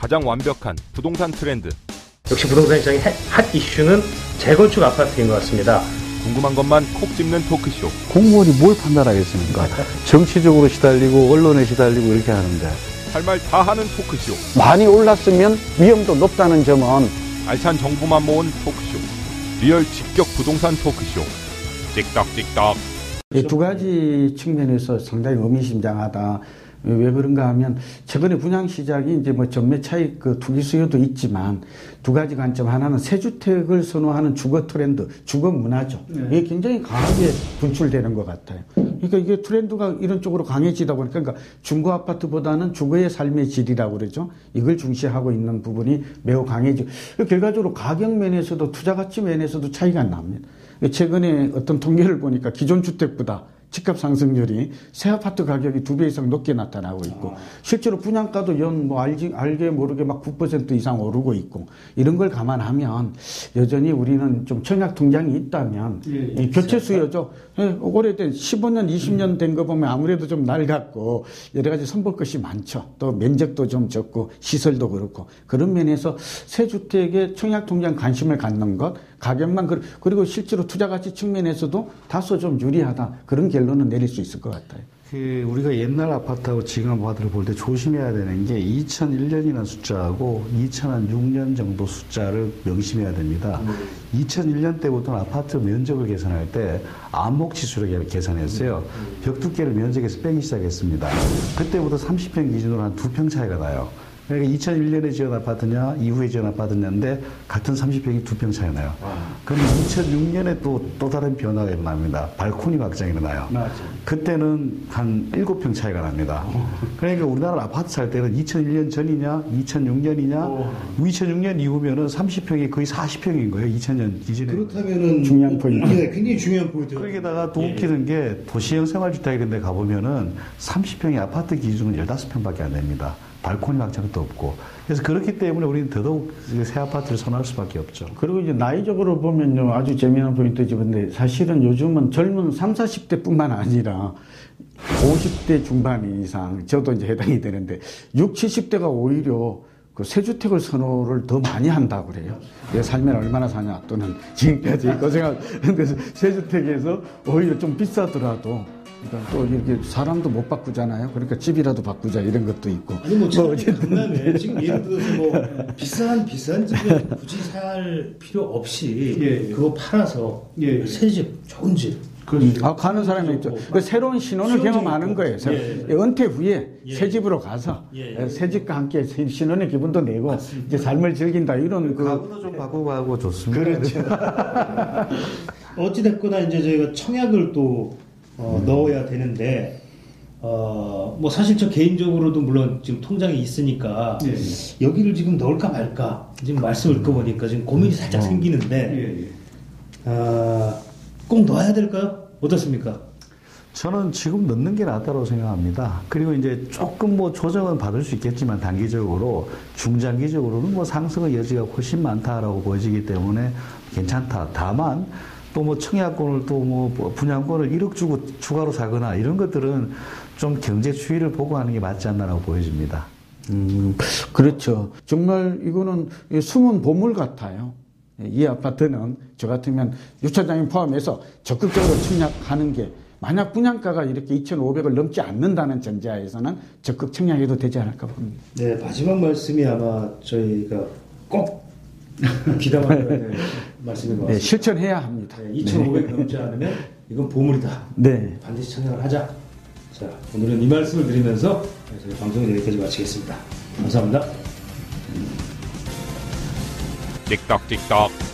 가장 완벽한 부동산 트렌드. 역시 부동산 시장의 핫, 핫 이슈는 재건축 아파트인 것 같습니다. 궁금한 것만 콕 집는 토크쇼. 공무원이 뭘 판단하겠습니까? 정치적으로 시달리고 언론에 시달리고 이렇게 하는데 할 말 다 하는 토크쇼. 많이 올랐으면 위험도 높다는 점은 알찬 정보만 모은 토크쇼. real 직격 부동산 토크쇼. 찍덕찍덕. 이 두 가지 측면에서 상당히 의미심장하다. 왜 그런가 하면 최근에 분양 시작이 이제 뭐 전매 차익 그 투기 수요도 있지만 두 가지 관점 하나는 새 주택을 선호하는 주거 트렌드, 주거 문화죠. 이게 굉장히 강하게 분출되는 것 같아요. 그러니까 이게 트렌드가 이런 쪽으로 강해지다 보니까 그러니까 중고 아파트보다는 주거의 삶의 질이라고 그러죠. 이걸 중시하고 있는 부분이 매우 강해지고 결과적으로 가격 면에서도 투자 가치 면에서도 차이가 납니다. 최근에 어떤 통계를 보니까 기존 주택보다 집값 상승률이 새 아파트 가격이 두 배 이상 높게 나타나고 있고 실제로 분양가도 연 뭐 알지 알게 모르게 막 9% 이상 오르고 있고 이런 걸 감안하면 여전히 우리는 좀 청약 통장이 있다면 이 교체 수요죠. 예, 오래된 15년, 20년 된 거 보면 아무래도 좀 낡았고 여러 가지 선볼 것이 많죠. 또 면적도 좀 적고 시설도 그렇고 그런 면에서 새 주택에 청약 통장 관심을 갖는 것 가격만 그- 그리고 실제로 투자 가치 측면에서도 다소 좀 유리하다 그런 결론은 내릴 수 있을 것 같아요. 그 우리가 옛날 아파트하고 지금 아파트를 볼 때 조심해야 되는 게 2001년이라는 숫자하고 2006년 정도 숫자를 명심해야 됩니다. 2001년 때부터는 아파트 면적을 계산할 때 암목 지수를 계산했어요. 벽 두께를 면적에서 빼기 시작했습니다. 그때부터 30평 기준으로 한 두 평 차이가 나요. 그러니까 2001년에 지은 아파트냐, 이후에 지은 아파트냐인데 같은 30평이 두 평 차이 나요. 그럼 2006년에 또, 또 다른 변화가 일어납니다. 발코니 확장이 일어나요. 그때는 한 7평 차이가 납니다. 그러니까 우리나라 아파트 살 때는 2001년 전이냐, 2006년이냐, 2006년 이후면은 30평이 거의 40평인 거예요. 2000년 기준에. 그렇다면은 중요한 포인트. 예, 굉장히 중요한 포인트. 거기다가 또 웃기는 게 도시형 생활주택 이런 데 가보면은 30평이 아파트 기준은 15평 밖에 안 됩니다. 발코니 확장도 없고. 그래서 그렇기 때문에 우리는 더더욱 새 아파트를 선호할 수밖에 없죠. 그리고 이제 나이적으로 보면요 아주 재미난 포인트지 근데 사실은 요즘은 젊은 3, 40대뿐만 아니라 50대 중반 이상 저도 이제 해당이 되는데 6, 70대가 오히려 그 새주택을 선호를 더 많이 한다고 그래요. 내 살면 얼마나 사냐 또는 지금까지 고생한 그래서 새주택에서 오히려 좀 비싸더라도 그러니까 또 이렇게 사람도 못 바꾸잖아요. 그러니까 집이라도 바꾸자 이런 것도 있고. 아니 뭐, 뭐 어쨌든 그다음에 지금 예를 들어서 뭐 비싼 비싼 집에 굳이 살 필요 없이 예, 예. 그거 팔아서 예, 예. 새 집, 좋은 집. 아, 가는 사람이 있죠. 그 새로운 신혼을 경험하는. 거예요. 새- 예. 은퇴 후에 예. 새 집으로 가서 예. 새 집과 함께 새- 신혼의 기분도 내고 이제 삶을 즐긴다 이런 그 가구도 좀 바꾸고 하고 좋습니다. 그렇죠. 어찌 됐거나 이제 저희가 청약을 또 어, 넣어야 되는데 어, 뭐 사실 저 개인적으로도 물론 지금 통장이 있으니까 예, 여기를 지금 넣을까 말까 지금 말씀을 듣고 보니까 지금 고민이 살짝 생기는데 예, 예. 아, 꼭 넣어야 될까요? 어떻습니까? 저는 지금 넣는 게 낫다고 생각합니다. 그리고 이제 조금 뭐 조정은 받을 수 있겠지만 단기적으로 중장기적으로는 뭐 상승의 여지가 훨씬 많다라고 보여지기 때문에 괜찮다. 다만 또 뭐 청약권을 또 뭐 분양권을 1억 주고 추가로 사거나 이런 것들은 좀 경제 추이를 보고 하는 게 맞지 않나라고 보여집니다. 음, 그렇죠. 정말 이거는 이 숨은 보물 같아요. 이 아파트는 저 같으면 유차장님 포함해서 적극적으로 청약하는 게 만약 분양가가 이렇게 2,500을 넘지 않는다는 전제하에서는 적극 청약해도 되지 않을까 봅니다. 네 마지막 말씀이 아마 저희가 꼭 될 말씀인 것 네, 같습니다. 실천해야 합니다. 네, 2,500 넘지 않으면 이건 보물이다. 네. 반드시 청약을 하자. 자 오늘은 이 말씀을 드리면서 저희 방송을 여기까지 마치겠습니다. 감사합니다. 찍덕찍덕.